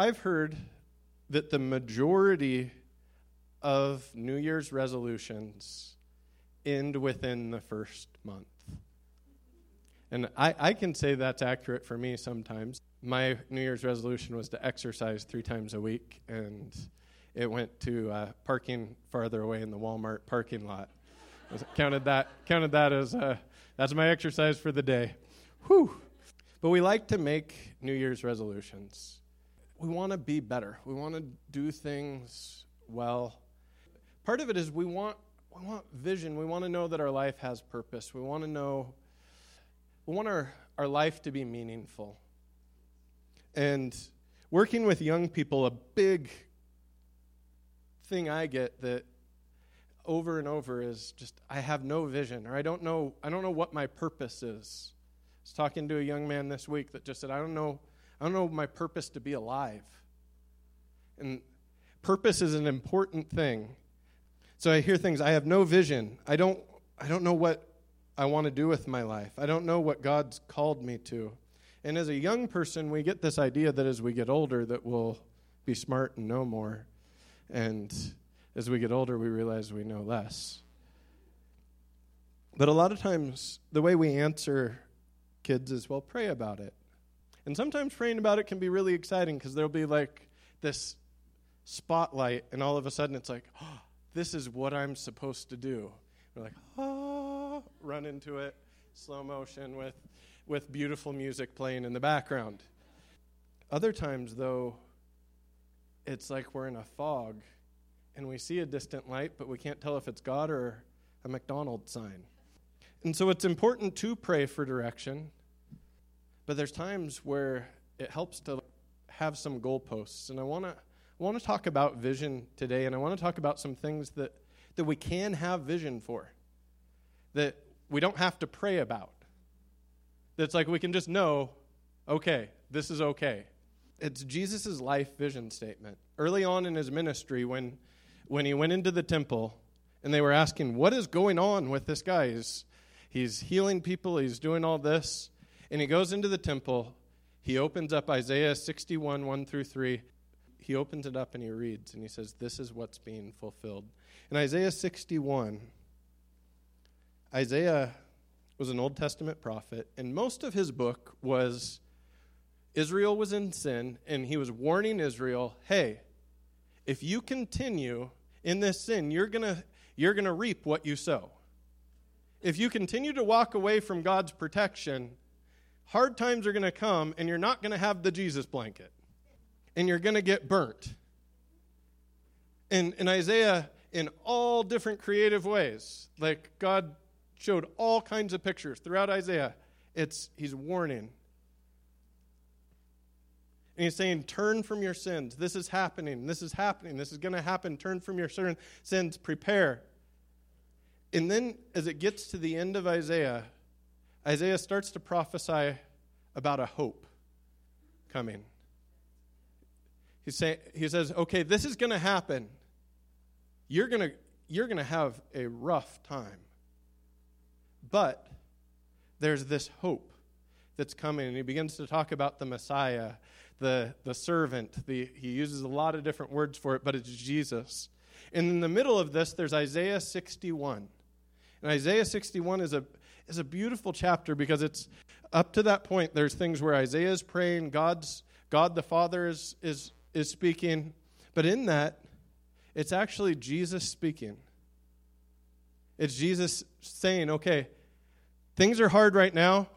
I've heard that the majority of New Year's resolutions end within the first month. And I, I can say that's accurate for me sometimes. My New Year's resolution was to exercise three times a week, and it went to uh, parking farther away in the Walmart parking lot. counted that counted that as uh, that's my exercise for the day. Whew. But we like to make New Year's resolutions. We want to be better. We want to do things well. Part of it is we want we want vision. We want to know that our life has purpose. We want to know we want our, our life to be meaningful. And working with young people, a big thing I get that over and over is just I have no vision or I don't know I don't know what my purpose is. I was talking to a young man this week that just said I don't know I don't know my purpose to be alive. And purpose is an important thing. So I hear things I have no vision. I don't I don't know what I want to do with my life. I don't know what God's called me to. And as a young person, we get this idea that as we get older that we'll be smart and know more. And as we get older, we realize we know less. But a lot of times, the way we answer kids is, well, pray about it. And sometimes praying about it can be really exciting because there'll be like this spotlight, and all of a sudden it's like, oh, this is what I'm supposed to do. We're like, ah, run into it, slow motion with, with beautiful music playing in the background. Other times, though, it's like we're in a fog and we see a distant light, but we can't tell if it's God or a McDonald's sign. And so it's important to pray for direction, but there's times where it helps to have some goalposts. And I want to want to talk about vision today, and I want to talk about some things that, that we can have vision for, that we don't have to pray about. That's like we can just know, okay, this is okay. It's Jesus' life vision statement. Early on in his ministry, when when he went into the temple and they were asking, What is going on with this guy? He's, he's healing people, he's doing all this. And he goes into the temple. He opens up Isaiah 61, 1 through 3. He opens it up and he reads, and he says, This is what's being fulfilled. In Isaiah 61, Isaiah was an Old Testament prophet, and most of his book was Israel was in sin, and he was warning Israel, hey, if you continue in this sin, you're going to you're going to reap what you sow. If you continue to walk away from God's protection, hard times are going to come and you're not going to have the Jesus blanket. And you're going to get burnt. And, in Isaiah, in all different creative ways, like God showed all kinds of pictures throughout Isaiah, it's, he's warning and he's saying, Turn from your sins. This is happening. This is happening. This is going to happen. Turn from your sins. Prepare. And then, as it gets to the end of Isaiah, Isaiah starts to prophesy about a hope coming. He, say, he says, Okay, this is going to happen. You're going to you're going to have a rough time. But there's this hope that's coming. And he begins to talk about the Messiah the, the servant. The, he uses a lot of different words for it, but it's Jesus. And in the middle of this, there's Isaiah 61. And Isaiah 61 is a, is a beautiful chapter because it's up to that point, there's things where Isaiah is praying, God's, God the Father is, is, is speaking. But in that, it's actually Jesus speaking. It's Jesus saying, okay, things are hard right now.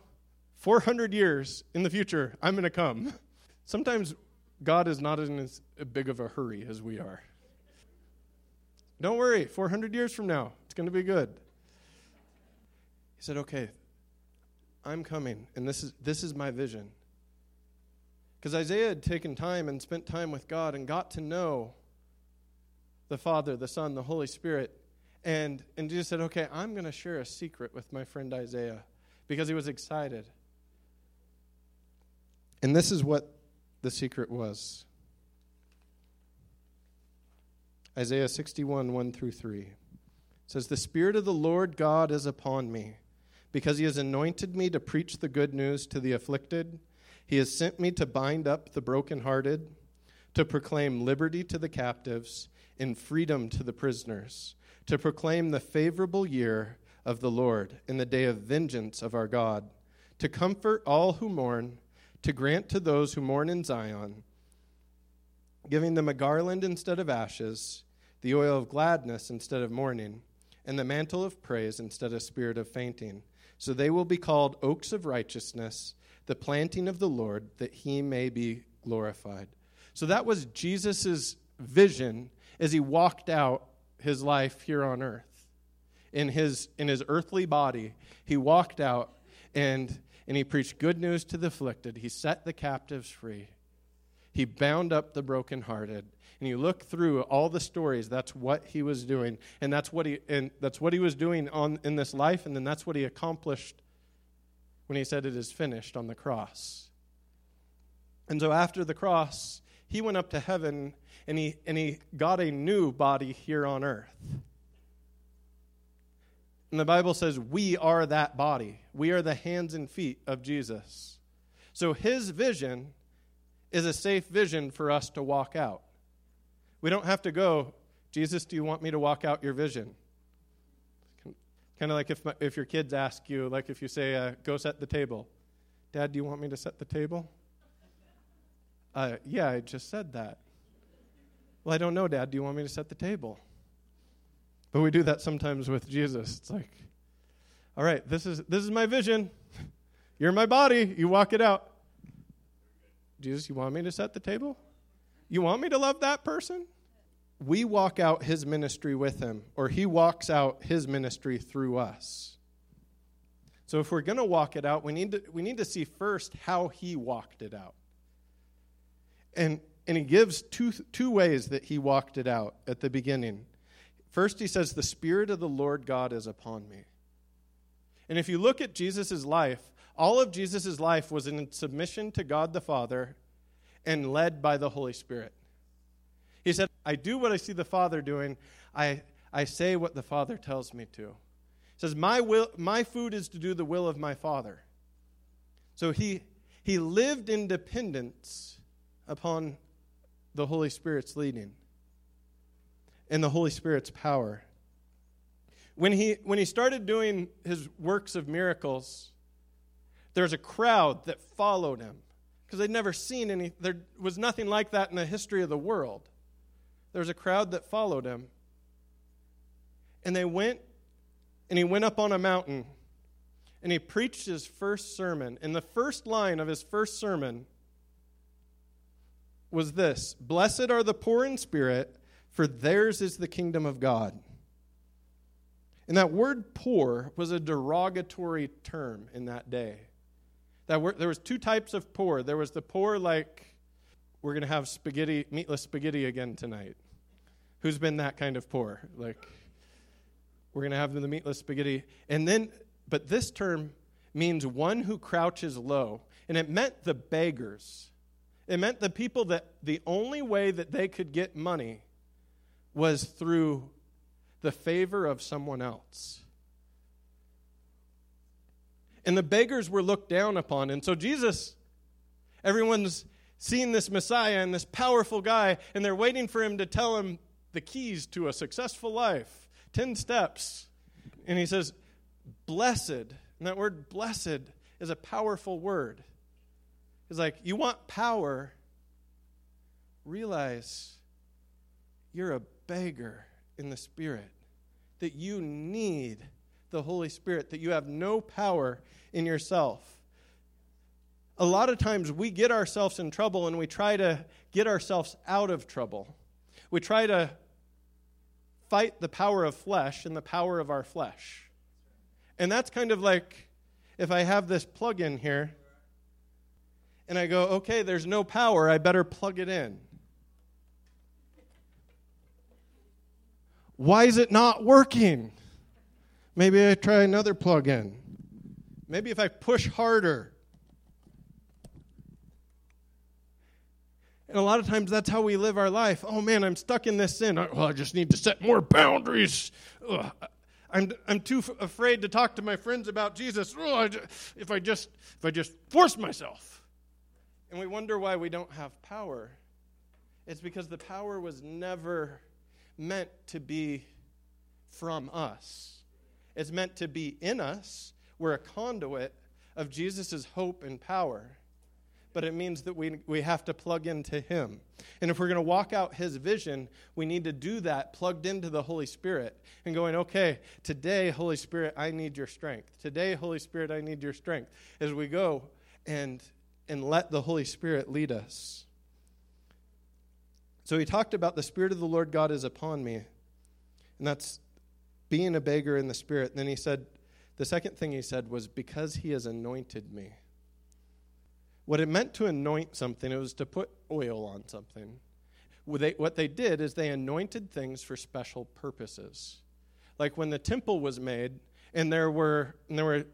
400 years in the future, I'm going to come. Sometimes God is not in as big of a hurry as we are. Don't worry, 400 years from now, it's going to be good. He said, Okay, I'm coming, and this is, this is my vision. Because Isaiah had taken time and spent time with God and got to know the Father, the Son, the Holy Spirit. And, and Jesus said, Okay, I'm going to share a secret with my friend Isaiah because he was excited. And this is what the secret was. Isaiah 61, 1 through 3 says, The Spirit of the Lord God is upon me, because he has anointed me to preach the good news to the afflicted. He has sent me to bind up the brokenhearted, to proclaim liberty to the captives and freedom to the prisoners, to proclaim the favorable year of the Lord in the day of vengeance of our God, to comfort all who mourn, to grant to those who mourn in Zion, giving them a garland instead of ashes, the oil of gladness instead of mourning, and the mantle of praise instead of spirit of fainting. So they will be called oaks of righteousness, the planting of the Lord, that he may be glorified. So that was Jesus' vision as he walked out his life here on earth. In his, in his earthly body, he walked out and, and he preached good news to the afflicted. He set the captives free. He bound up the brokenhearted. And you look through all the stories, that's what he was doing. And that's what he, and that's what he was doing on, in this life, and then that's what he accomplished when he said, It is finished on the cross. And so after the cross, he went up to heaven and he, and he got a new body here on earth. And the Bible says we are that body. We are the hands and feet of Jesus. So his vision is a safe vision for us to walk out. We don't have to go, Jesus, do you want me to walk out your vision? Kind of like if, my, if your kids ask you, like if you say, uh, go set the table. Dad, do you want me to set the table? Uh, yeah, I just said that. Well, I don't know, Dad. Do you want me to set the table? But we do that sometimes with Jesus. It's like, all right, this is this is my vision. You're my body. You walk it out. Jesus, you want me to set the table? You want me to love that person? We walk out his ministry with him, or he walks out his ministry through us. So if we're going to walk it out, we need to we need to see first how he walked it out. And, and he gives two, two ways that he walked it out at the beginning. First, he says, The Spirit of the Lord God is upon me. And if you look at Jesus' life, all of Jesus' life was in submission to God the Father and led by the Holy Spirit. He said, I do what I see the Father doing, I, I say what the Father tells me to. He says, my, will, my food is to do the will of my Father. So he, he lived in dependence upon the Holy Spirit's leading and the Holy Spirit's power. When he, when he started doing his works of miracles, there was a crowd that followed him because they'd never seen any, there was nothing like that in the history of the world. There was a crowd that followed him. And they went, and he went up on a mountain, and he preached his first sermon. And the first line of his first sermon was this Blessed are the poor in spirit, for theirs is the kingdom of God. And that word poor was a derogatory term in that day. That word, there was two types of poor. There was the poor like we're going to have spaghetti, meatless spaghetti again tonight. Who's been that kind of poor? Like we're going to have the meatless spaghetti. And then but this term means one who crouches low. And it meant the beggars. It meant the people that the only way that they could get money was through the favor of someone else. And the beggars were looked down upon. And so Jesus, everyone's seeing this Messiah and this powerful guy, and they're waiting for him to tell him the keys to a successful life 10 steps. And he says, Blessed. And that word blessed is a powerful word. It's like, you want power, realize you're a beggar in the Spirit, that you need the Holy Spirit, that you have no power in yourself. A lot of times we get ourselves in trouble and we try to get ourselves out of trouble. We try to fight the power of flesh and the power of our flesh. And that's kind of like if I have this plug in here and I go, okay, there's no power, I better plug it in. Why is it not working? Maybe I try another plug in. Maybe if I push harder. And a lot of times that's how we live our life. Oh man, I'm stuck in this sin. Well, I just need to set more boundaries. Ugh. I'm, I'm too f- afraid to talk to my friends about Jesus. Ugh, if I just if I just force myself. And we wonder why we don't have power. It's because the power was never meant to be from us. It's meant to be in us. We're a conduit of Jesus' hope and power. But it means that we, we have to plug into Him. And if we're going to walk out His vision, we need to do that plugged into the Holy Spirit and going, okay, today, Holy Spirit, I need your strength. Today, Holy Spirit, I need your strength. As we go and, and let the Holy Spirit lead us. So he talked about the Spirit of the Lord God is upon me. And that's being a beggar in the Spirit. And then he said, the second thing he said was, because he has anointed me. What it meant to anoint something, it was to put oil on something. What they, what they did is they anointed things for special purposes. Like when the temple was made, and there were, and there were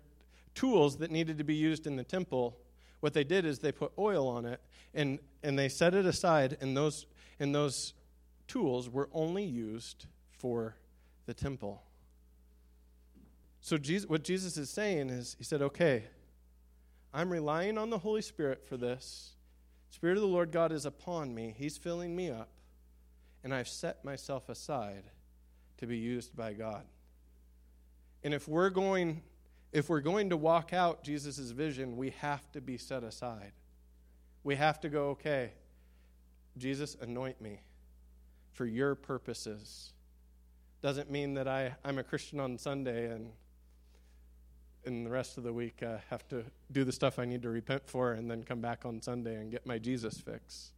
tools that needed to be used in the temple, what they did is they put oil on it and, and they set it aside, and those, and those tools were only used for the temple. So, Jesus, what Jesus is saying is, He said, okay, I'm relying on the Holy Spirit for this. Spirit of the Lord God is upon me, He's filling me up, and I've set myself aside to be used by God. And if we're going if we're going to walk out Jesus' vision, we have to be set aside. We have to go, okay, Jesus, anoint me for your purposes. Doesn't mean that I, I'm a Christian on Sunday and and the rest of the week uh, have to do the stuff I need to repent for and then come back on Sunday and get my Jesus fix.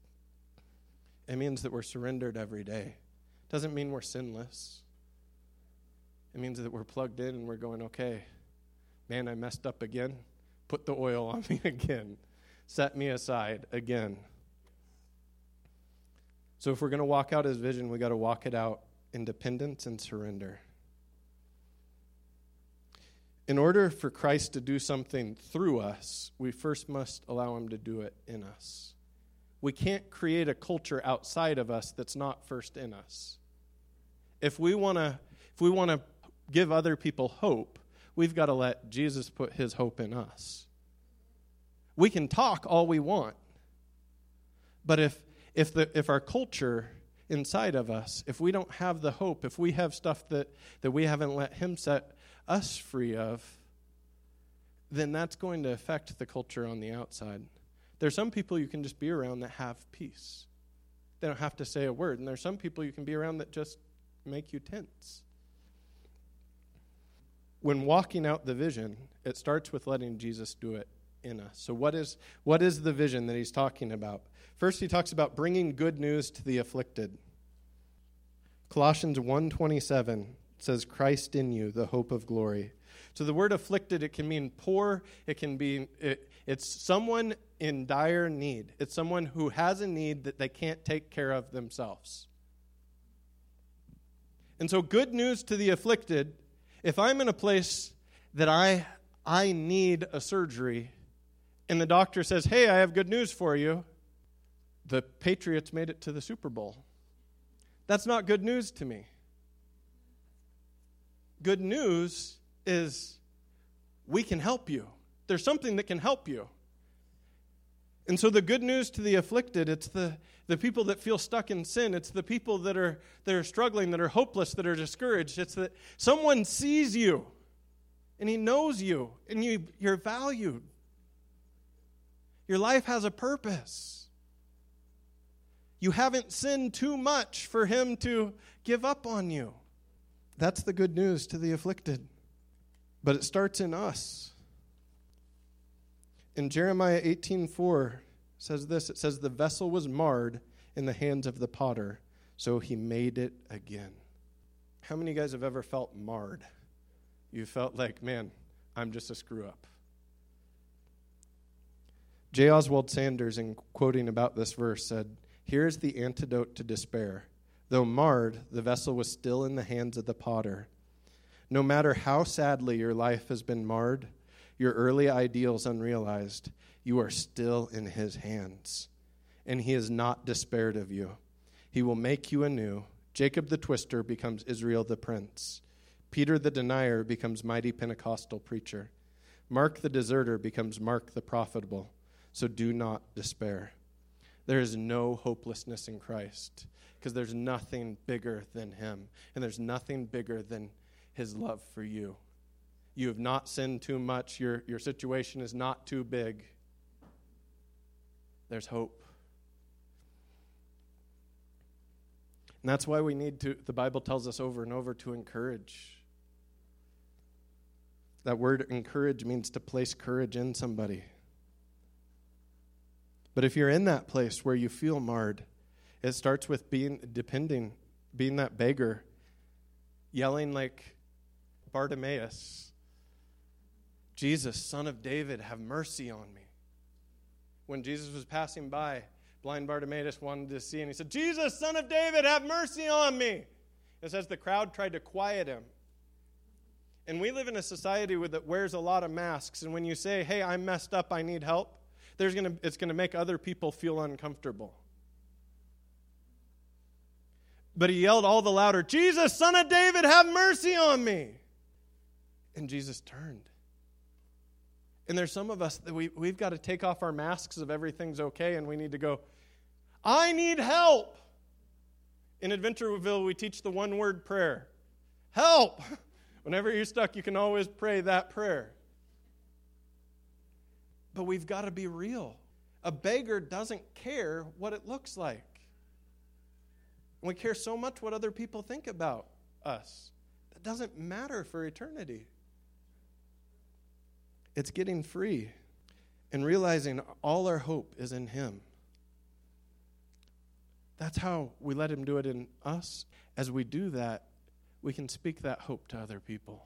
It means that we're surrendered every day. It Doesn't mean we're sinless. It means that we're plugged in and we're going, okay, man, I messed up again. Put the oil on me again. Set me aside again. So if we're going to walk out his vision, we got to walk it out in dependence and surrender. In order for Christ to do something through us, we first must allow him to do it in us. We can't create a culture outside of us that's not first in us. If we want to if we want to give other people hope, we've got to let Jesus put his hope in us. We can talk all we want, but if, if, the, if our culture inside of us, if we don't have the hope, if we have stuff that, that we haven't let him set us free of, then that's going to affect the culture on the outside. There's some people you can just be around that have peace. They don't have to say a word. And there's some people you can be around that just make you tense when walking out the vision, it starts with letting Jesus do it in us. So what is what is the vision that he's talking about? First he talks about bringing good news to the afflicted. Colossians 1:27 says Christ in you, the hope of glory. So the word afflicted it can mean poor, it can be it, it's someone in dire need. It's someone who has a need that they can't take care of themselves. And so good news to the afflicted if I'm in a place that I, I need a surgery and the doctor says, Hey, I have good news for you, the Patriots made it to the Super Bowl. That's not good news to me. Good news is we can help you. There's something that can help you. And so the good news to the afflicted, it's the, the people that feel stuck in sin. It's the people that are, that are struggling, that are hopeless, that are discouraged. It's that someone sees you and he knows you and you, you're valued. Your life has a purpose. You haven't sinned too much for him to give up on you. That's the good news to the afflicted. But it starts in us. In Jeremiah 18:4 says this, it says the vessel was marred in the hands of the potter, so he made it again. How many of you guys have ever felt marred? You felt like, man, I'm just a screw up. J. Oswald Sanders, in quoting about this verse, said, Here's the antidote to despair. Though marred, the vessel was still in the hands of the potter. No matter how sadly your life has been marred, your early ideals unrealized, you are still in His hands. And He has not despaired of you. He will make you anew. Jacob the twister becomes Israel the prince. Peter the denier becomes mighty Pentecostal preacher. Mark the deserter becomes Mark the profitable. So do not despair. there is no hopelessness in Christ because there's nothing bigger than Him, and there's nothing bigger than His love for you. You have not sinned too much, your, your situation is not too big. There's hope. And that's why we need to, the Bible tells us over and over to encourage. That word encourage means to place courage in somebody. But if you're in that place where you feel marred, it starts with being depending, being that beggar, yelling like Bartimaeus Jesus, son of David, have mercy on me. When Jesus was passing by, blind Bartimaeus wanted to see, and he said, Jesus, son of David, have mercy on me. It says the crowd tried to quiet him. And we live in a society that wears a lot of masks, and when you say, hey, I'm messed up, I need help, there's gonna, it's going to make other people feel uncomfortable. But he yelled all the louder, Jesus, son of David, have mercy on me. And Jesus turned. And there's some of us that we, we've got to take off our masks of everything's okay and we need to go, I need help. In Adventureville, we teach the one word prayer help. Whenever you're stuck, you can always pray that prayer. But we've got to be real. A beggar doesn't care what it looks like. And we care so much what other people think about us. That doesn't matter for eternity. It's getting free and realizing all our hope is in Him. That's how we let Him do it in us. As we do that, we can speak that hope to other people.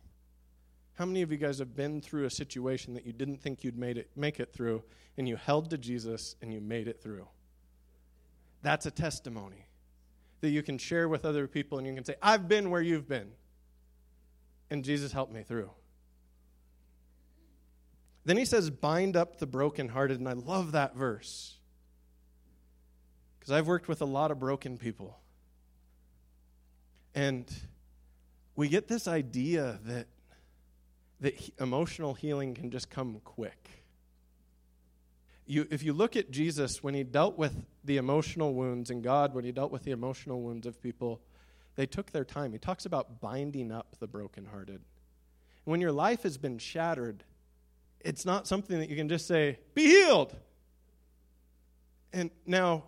How many of you guys have been through a situation that you didn't think you'd made it, make it through, and you held to Jesus and you made it through? That's a testimony that you can share with other people, and you can say, I've been where you've been, and Jesus helped me through. Then he says, bind up the brokenhearted, and I love that verse because I've worked with a lot of broken people. And we get this idea that that emotional healing can just come quick. You, if you look at Jesus when he dealt with the emotional wounds and God when he dealt with the emotional wounds of people, they took their time. He talks about binding up the brokenhearted. When your life has been shattered, it's not something that you can just say, be healed. And now,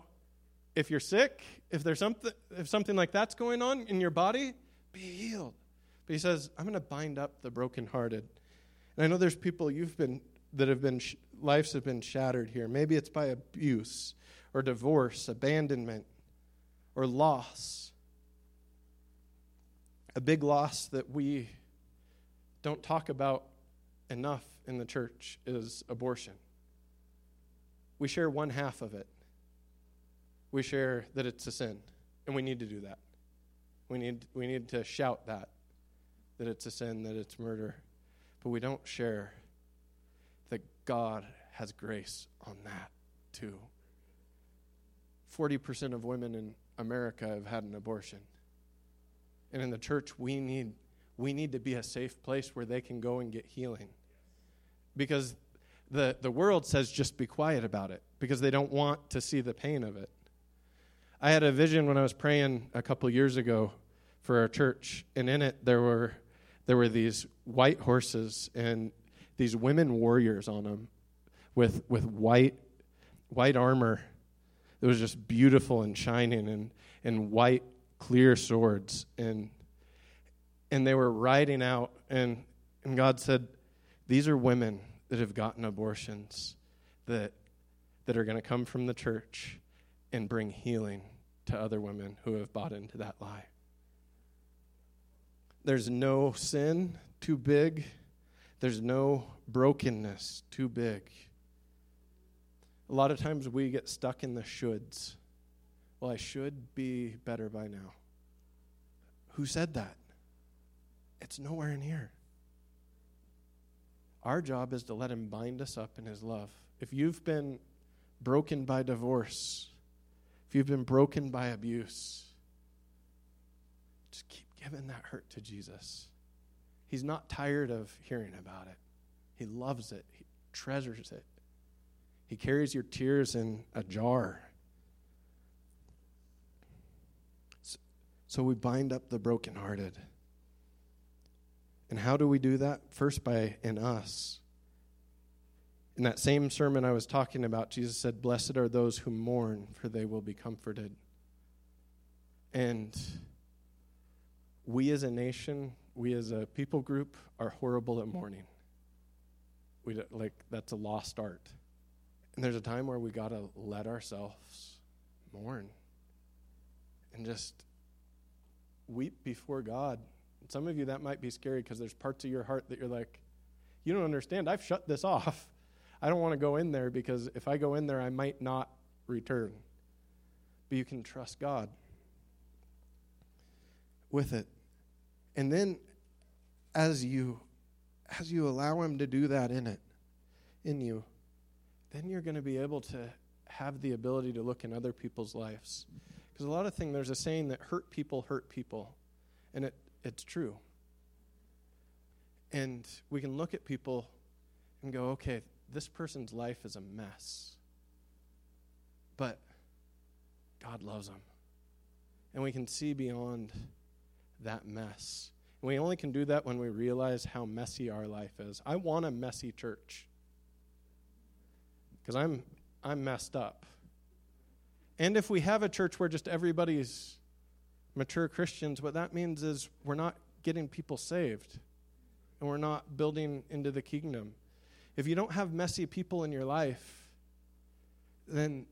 if you're sick, if there's something, if something like that's going on in your body, be healed. But he says, I'm going to bind up the brokenhearted. And I know there's people you've been that have been lives have been shattered here. Maybe it's by abuse or divorce, abandonment, or loss. A big loss that we don't talk about enough in the church is abortion. We share one half of it. We share that it's a sin, and we need to do that. We need, we need to shout that that it's a sin, that it's murder. But we don't share God has grace on that too. 40% of women in America have had an abortion. And in the church, we need, we need to be a safe place where they can go and get healing. Because the, the world says just be quiet about it because they don't want to see the pain of it. I had a vision when I was praying a couple years ago for our church, and in it there were there were these white horses and these women warriors on them with, with white, white armor that was just beautiful and shining and, and white, clear swords. And, and they were riding out, and, and God said, These are women that have gotten abortions that, that are going to come from the church and bring healing to other women who have bought into that lie. There's no sin too big, there's no brokenness too big. A lot of times we get stuck in the shoulds. Well, I should be better by now. Who said that? It's nowhere in here. Our job is to let Him bind us up in His love. If you've been broken by divorce, if you've been broken by abuse, just keep giving that hurt to Jesus. He's not tired of hearing about it. He loves it, he treasures it. He carries your tears in a jar. So we bind up the brokenhearted. And how do we do that? First, by in us. In that same sermon I was talking about, Jesus said, Blessed are those who mourn, for they will be comforted. And we as a nation, we as a people group are horrible at mourning. We like that's a lost art. And there's a time where we got to let ourselves mourn and just weep before God. Some of you that might be scary because there's parts of your heart that you're like, you don't understand. I've shut this off. I don't want to go in there because if I go in there, I might not return. But you can trust God with it. And then as you as you allow him to do that in it in you, then you're going to be able to have the ability to look in other people's lives. Because a lot of things there's a saying that hurt people hurt people. And it it's true. And we can look at people and go, okay, this person's life is a mess. But God loves them. And we can see beyond that mess. We only can do that when we realize how messy our life is. I want a messy church. Because I'm I'm messed up. And if we have a church where just everybody's mature Christians, what that means is we're not getting people saved and we're not building into the kingdom. If you don't have messy people in your life, then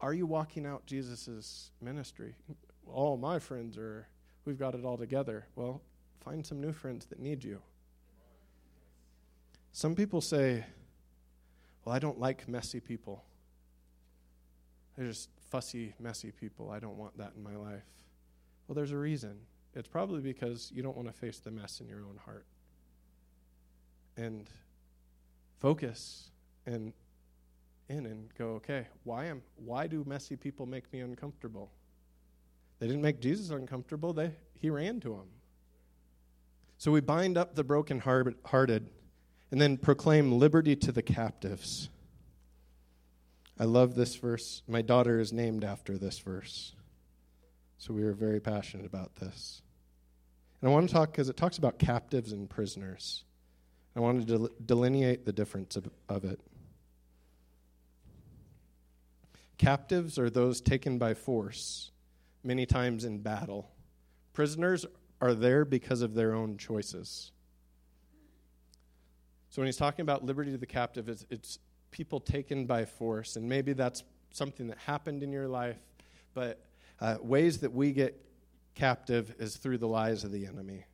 are you walking out Jesus' ministry? All my friends are, we've got it all together. Well, find some new friends that need you. Some people say, well, I don't like messy people. They're just fussy, messy people. I don't want that in my life. Well, there's a reason. It's probably because you don't want to face the mess in your own heart. And focus and in and go, okay, why am why do messy people make me uncomfortable? They didn't make Jesus uncomfortable. They he ran to them. So we bind up the broken-hearted and then proclaim liberty to the captives. I love this verse. My daughter is named after this verse. So we are very passionate about this. And I want to talk because it talks about captives and prisoners. I want to del- delineate the difference of, of it. Captives are those taken by force, many times in battle. Prisoners are there because of their own choices. So when he's talking about liberty to the captive, it's, it's people taken by force. And maybe that's something that happened in your life, but uh, ways that we get captive is through the lies of the enemy.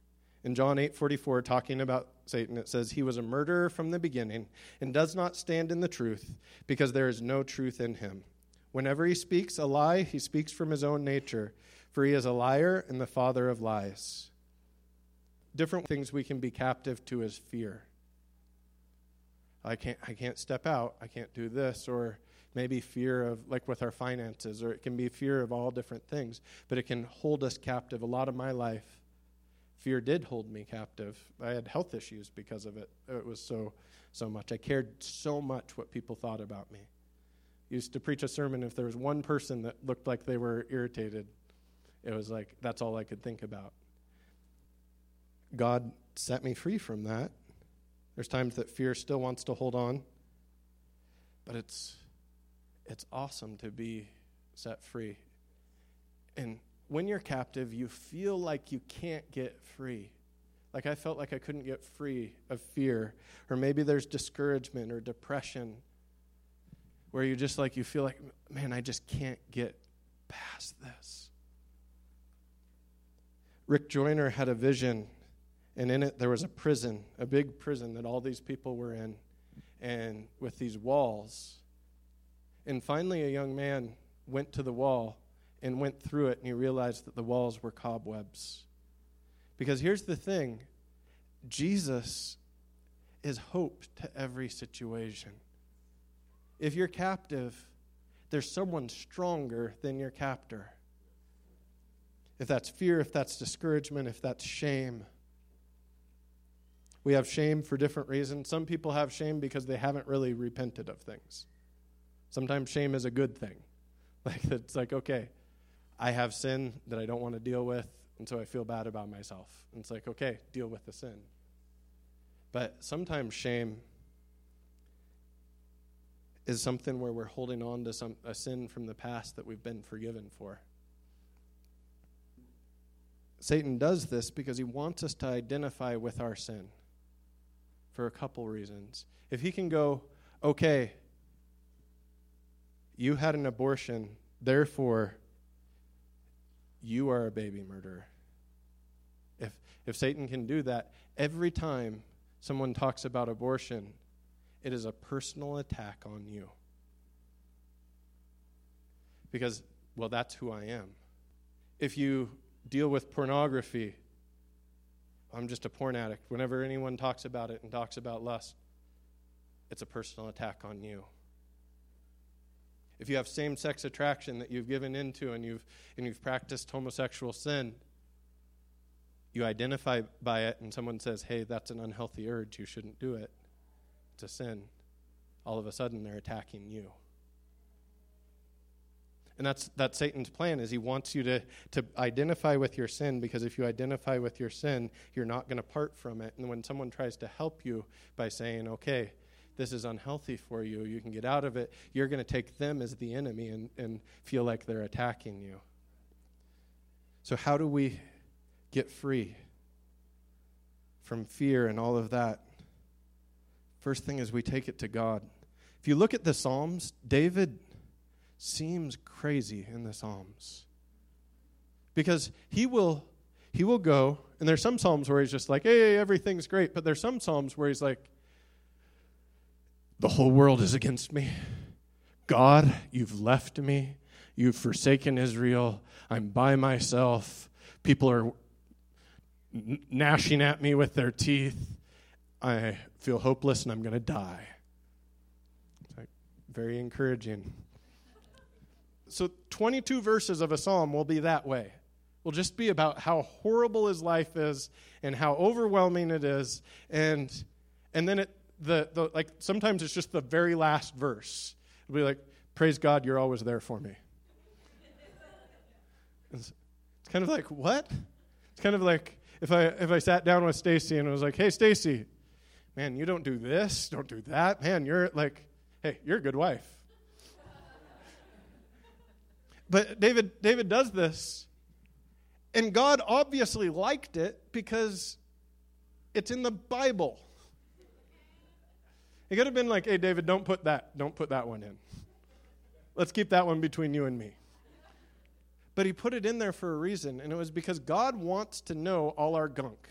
In John 8 44, talking about Satan, it says, He was a murderer from the beginning and does not stand in the truth because there is no truth in him. Whenever he speaks a lie, he speaks from his own nature, for he is a liar and the father of lies. Different things we can be captive to is fear. I can't, I can't step out. I can't do this. Or maybe fear of, like with our finances, or it can be fear of all different things. But it can hold us captive. A lot of my life, fear did hold me captive. I had health issues because of it. It was so, so much. I cared so much what people thought about me. Used to preach a sermon if there was one person that looked like they were irritated, it was like that's all I could think about. God set me free from that there's times that fear still wants to hold on, but it's it's awesome to be set free. And when you're captive, you feel like you can't get free. Like I felt like I couldn't get free of fear, or maybe there's discouragement or depression where you just like you feel like man, I just can't get past this. Rick Joyner had a vision and in it there was a prison, a big prison that all these people were in, and with these walls. And finally, a young man went to the wall and went through it, and he realized that the walls were cobwebs. Because here's the thing Jesus is hope to every situation. If you're captive, there's someone stronger than your captor. If that's fear, if that's discouragement, if that's shame, we have shame for different reasons. Some people have shame because they haven't really repented of things. Sometimes shame is a good thing. Like it's like, okay, I have sin that I don't want to deal with, and so I feel bad about myself. And it's like, okay, deal with the sin. But sometimes shame is something where we're holding on to some a sin from the past that we've been forgiven for. Satan does this because he wants us to identify with our sin for a couple reasons. If he can go, okay, you had an abortion, therefore you are a baby murderer. If, if Satan can do that, every time someone talks about abortion, it is a personal attack on you. Because, well, that's who I am. If you deal with pornography, I'm just a porn addict. Whenever anyone talks about it and talks about lust, it's a personal attack on you. If you have same sex attraction that you've given into and you've, and you've practiced homosexual sin, you identify by it and someone says, hey, that's an unhealthy urge, you shouldn't do it. A sin. All of a sudden, they're attacking you. And that's, that's Satan's plan is he wants you to, to identify with your sin because if you identify with your sin, you're not going to part from it. And when someone tries to help you by saying, okay, this is unhealthy for you, you can get out of it, you're going to take them as the enemy and, and feel like they're attacking you. So, how do we get free from fear and all of that? First thing is we take it to God. If you look at the Psalms, David seems crazy in the Psalms. Because he will he will go, and there's some Psalms where he's just like, hey, everything's great, but there's some Psalms where he's like, the whole world is against me. God, you've left me. You've forsaken Israel. I'm by myself. People are gnashing at me with their teeth. I feel hopeless and I'm going to die. It's like, very encouraging. So, 22 verses of a psalm will be that way. Will just be about how horrible his life is and how overwhelming it is. And, and then it the, the like sometimes it's just the very last verse. It'll be like, "Praise God, you're always there for me." It's, it's kind of like what? It's kind of like if I if I sat down with Stacy and was like, "Hey, Stacy, man, you don't do this, don't do that, man. You're like, hey, you're a good wife." but David David does this, and God obviously liked it because it's in the Bible. He could have been like, hey, David, don't put that, don't put that one in. Let's keep that one between you and me. But he put it in there for a reason, and it was because God wants to know all our gunk.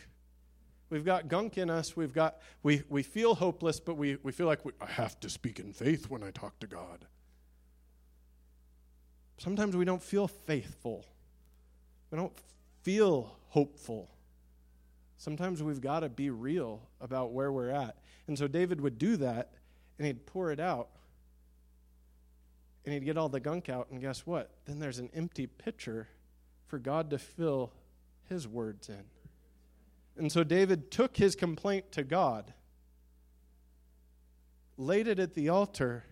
We've got gunk in us. We've got we we feel hopeless, but we, we feel like we, I have to speak in faith when I talk to God. Sometimes we don't feel faithful. We don't feel hopeful. Sometimes we've got to be real about where we're at. And so David would do that, and he'd pour it out, and he'd get all the gunk out, and guess what? Then there's an empty pitcher for God to fill his words in. And so David took his complaint to God, laid it at the altar,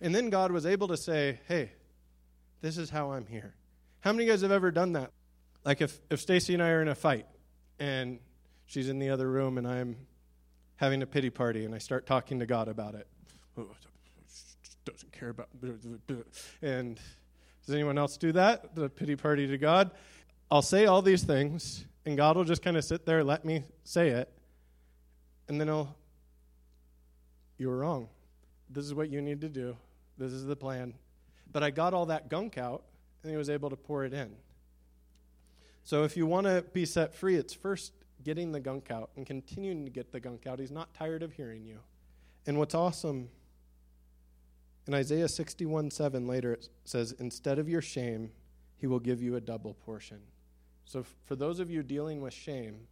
and then God was able to say, Hey, this is how I'm here. How many of you guys have ever done that? Like if, if Stacy and I are in a fight and she's in the other room and I'm having a pity party and I start talking to God about it. Oh, doesn't care about. And does anyone else do that? The pity party to God? I'll say all these things, and God will just kind of sit there, let me say it, and then He'll, you were wrong. This is what you need to do. This is the plan. But I got all that gunk out, and He was able to pour it in. So if you want to be set free, it's first getting the gunk out and continuing to get the gunk out. He's not tired of hearing you. And what's awesome, in Isaiah 61 7 later, it says, Instead of your shame, he will give you a double portion. So, for those of you dealing with shame,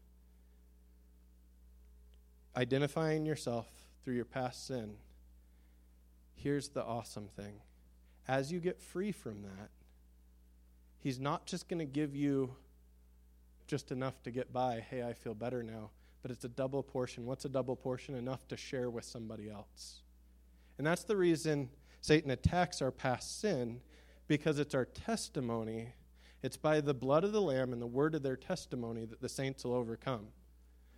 identifying yourself through your past sin, here's the awesome thing. As you get free from that, he's not just going to give you just enough to get by. Hey, I feel better now. But it's a double portion. What's a double portion? Enough to share with somebody else. And that's the reason Satan attacks our past sin, because it's our testimony It's by the blood of the Lamb and the word of their testimony that the saints will overcome.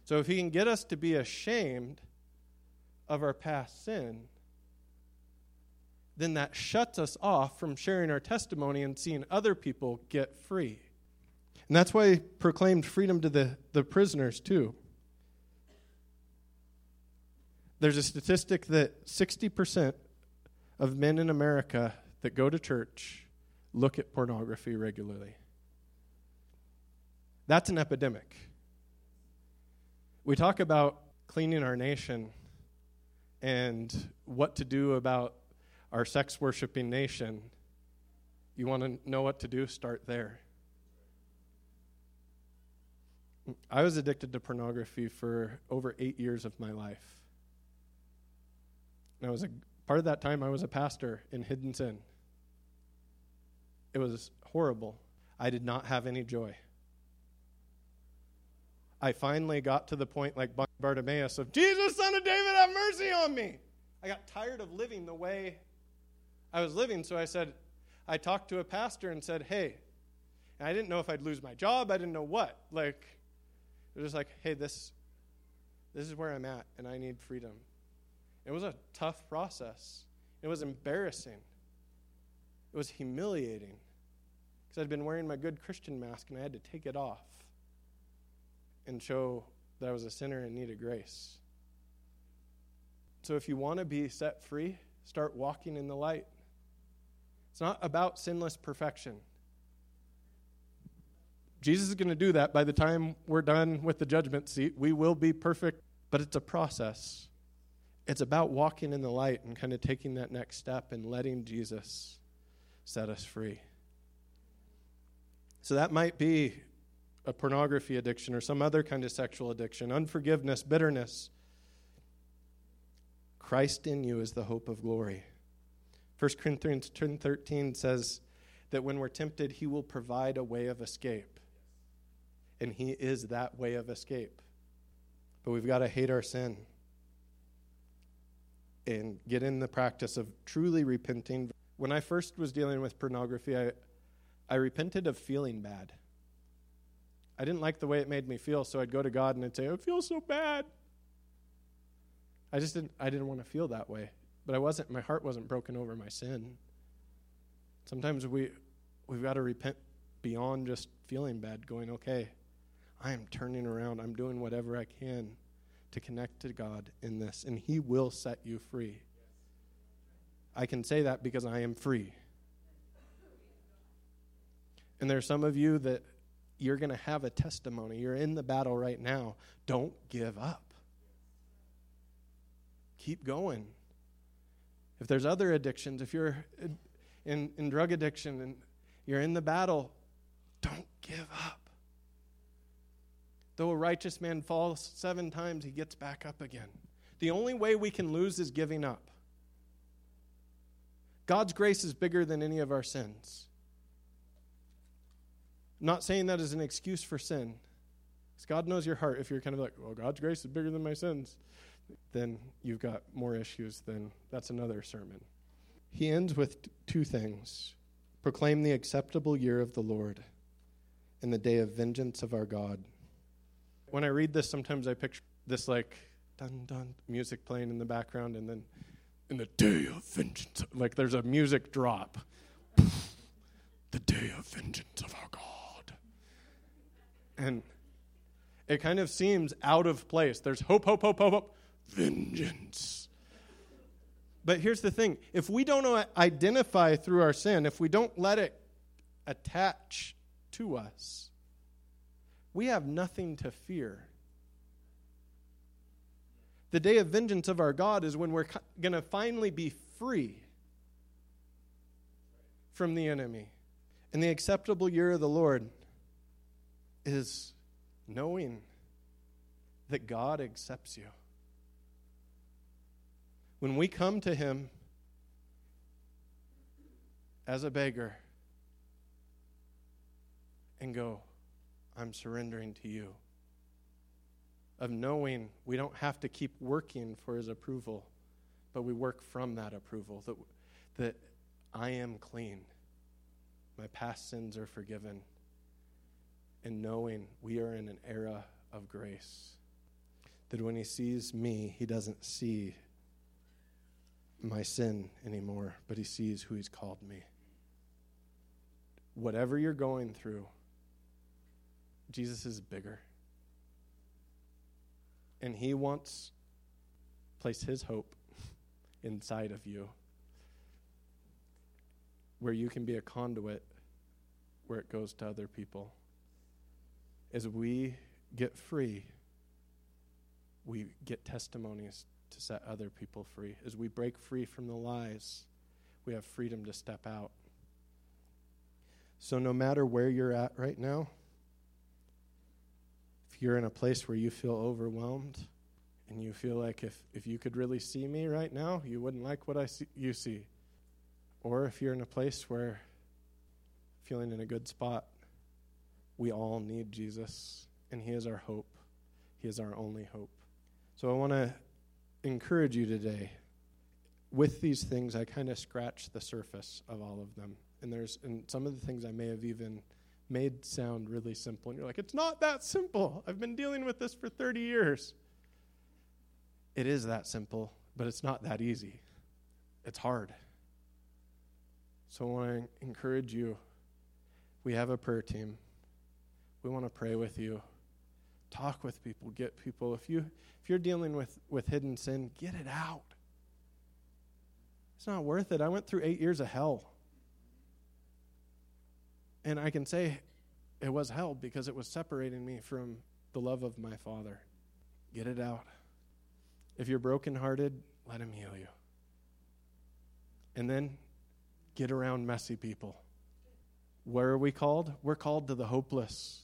So if he can get us to be ashamed of our past sin, then that shuts us off from sharing our testimony and seeing other people get free. And that's why he proclaimed freedom to the, the prisoners, too. There's a statistic that 60% of men in America that go to church look at pornography regularly. That's an epidemic. We talk about cleaning our nation and what to do about our sex worshiping nation. You want to know what to do? Start there. I was addicted to pornography for over eight years of my life. And I was a part of that time I was a pastor in Hidden Sin. It was horrible. I did not have any joy. I finally got to the point like Bartimaeus of Jesus, son of David, have mercy on me. I got tired of living the way I was living, so I said, I talked to a pastor and said, hey, and I didn't know if I'd lose my job. I didn't know what. Like, it was just like, hey, this, this is where I'm at, and I need freedom. It was a tough process. It was embarrassing. It was humiliating because I'd been wearing my good Christian mask and I had to take it off and show that I was a sinner and needed grace. So if you want to be set free, start walking in the light. It's not about sinless perfection. Jesus is going to do that by the time we're done with the judgment seat. We will be perfect, but it's a process. It's about walking in the light and kind of taking that next step and letting Jesus set us free. So that might be a pornography addiction or some other kind of sexual addiction, unforgiveness, bitterness. Christ in you is the hope of glory. 1 Corinthians 10:13 says that when we're tempted, he will provide a way of escape. And he is that way of escape. But we've got to hate our sin and get in the practice of truly repenting. When I first was dealing with pornography, I, I repented of feeling bad. I didn't like the way it made me feel, so I'd go to God and I'd say, I feel so bad. I just didn't I didn't want to feel that way. But I wasn't my heart wasn't broken over my sin. Sometimes we we've got to repent beyond just feeling bad, going, okay, I am turning around, I'm doing whatever I can to connect to God in this, and He will set you free. I can say that because I am free. And there are some of you that you're going to have a testimony. You're in the battle right now. Don't give up. Keep going. If there's other addictions, if you're in, in drug addiction and you're in the battle, don't give up. Though a righteous man falls seven times, he gets back up again. The only way we can lose is giving up. God's grace is bigger than any of our sins. I'm not saying that as an excuse for sin. Because God knows your heart. If you're kind of like, well, God's grace is bigger than my sins, then you've got more issues, than that's another sermon. He ends with two things proclaim the acceptable year of the Lord and the day of vengeance of our God when I read this, sometimes I picture this like dun dun music playing in the background, and then in the day of vengeance, like there's a music drop. the day of vengeance of our God. And it kind of seems out of place. There's hope, hope, hope, hope, hope, vengeance. But here's the thing if we don't identify through our sin, if we don't let it attach to us, we have nothing to fear. The day of vengeance of our God is when we're going to finally be free from the enemy. And the acceptable year of the Lord is knowing that God accepts you. When we come to Him as a beggar and go, I'm surrendering to you. Of knowing we don't have to keep working for his approval, but we work from that approval, that, that I am clean. My past sins are forgiven. and knowing we are in an era of grace. That when he sees me, he doesn't see my sin anymore, but he sees who he's called me. Whatever you're going through, Jesus is bigger. And he wants place his hope inside of you where you can be a conduit where it goes to other people. As we get free, we get testimonies to set other people free. As we break free from the lies, we have freedom to step out. So, no matter where you're at right now, if you're in a place where you feel overwhelmed and you feel like if, if you could really see me right now, you wouldn't like what I see, you see. Or if you're in a place where feeling in a good spot, we all need Jesus, and He is our hope. He is our only hope. So I want to encourage you today. With these things, I kind of scratch the surface of all of them. And there's and some of the things I may have even made sound really simple. And you're like, it's not that simple. I've been dealing with this for 30 years. It is that simple, but it's not that easy. It's hard. So I want to encourage you. We have a prayer team. We want to pray with you. Talk with people, get people. If you if you're dealing with, with hidden sin, get it out. It's not worth it. I went through eight years of hell. And I can say it was hell because it was separating me from the love of my Father. Get it out. If you're brokenhearted, let Him heal you. And then get around messy people. Where are we called? We're called to the hopeless.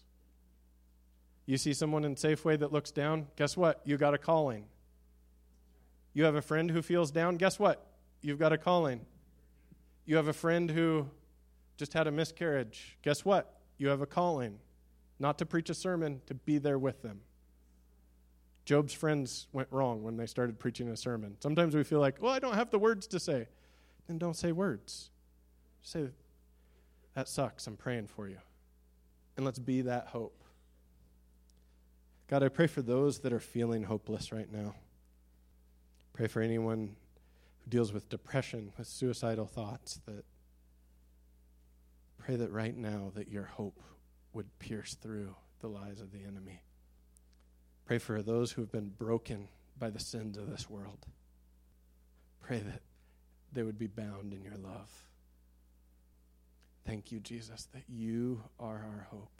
You see someone in Safeway that looks down, guess what? You got a calling. You have a friend who feels down, guess what? You've got a calling. You have a friend who just had a miscarriage, guess what? You have a calling. Not to preach a sermon, to be there with them. Job's friends went wrong when they started preaching a sermon. Sometimes we feel like, well, I don't have the words to say. Then don't say words. Say, that sucks. I'm praying for you. And let's be that hope. God, I pray for those that are feeling hopeless right now. Pray for anyone who deals with depression, with suicidal thoughts, that pray that right now that your hope would pierce through the lies of the enemy. Pray for those who have been broken by the sins of this world. Pray that they would be bound in your love. Thank you, Jesus, that you are our hope.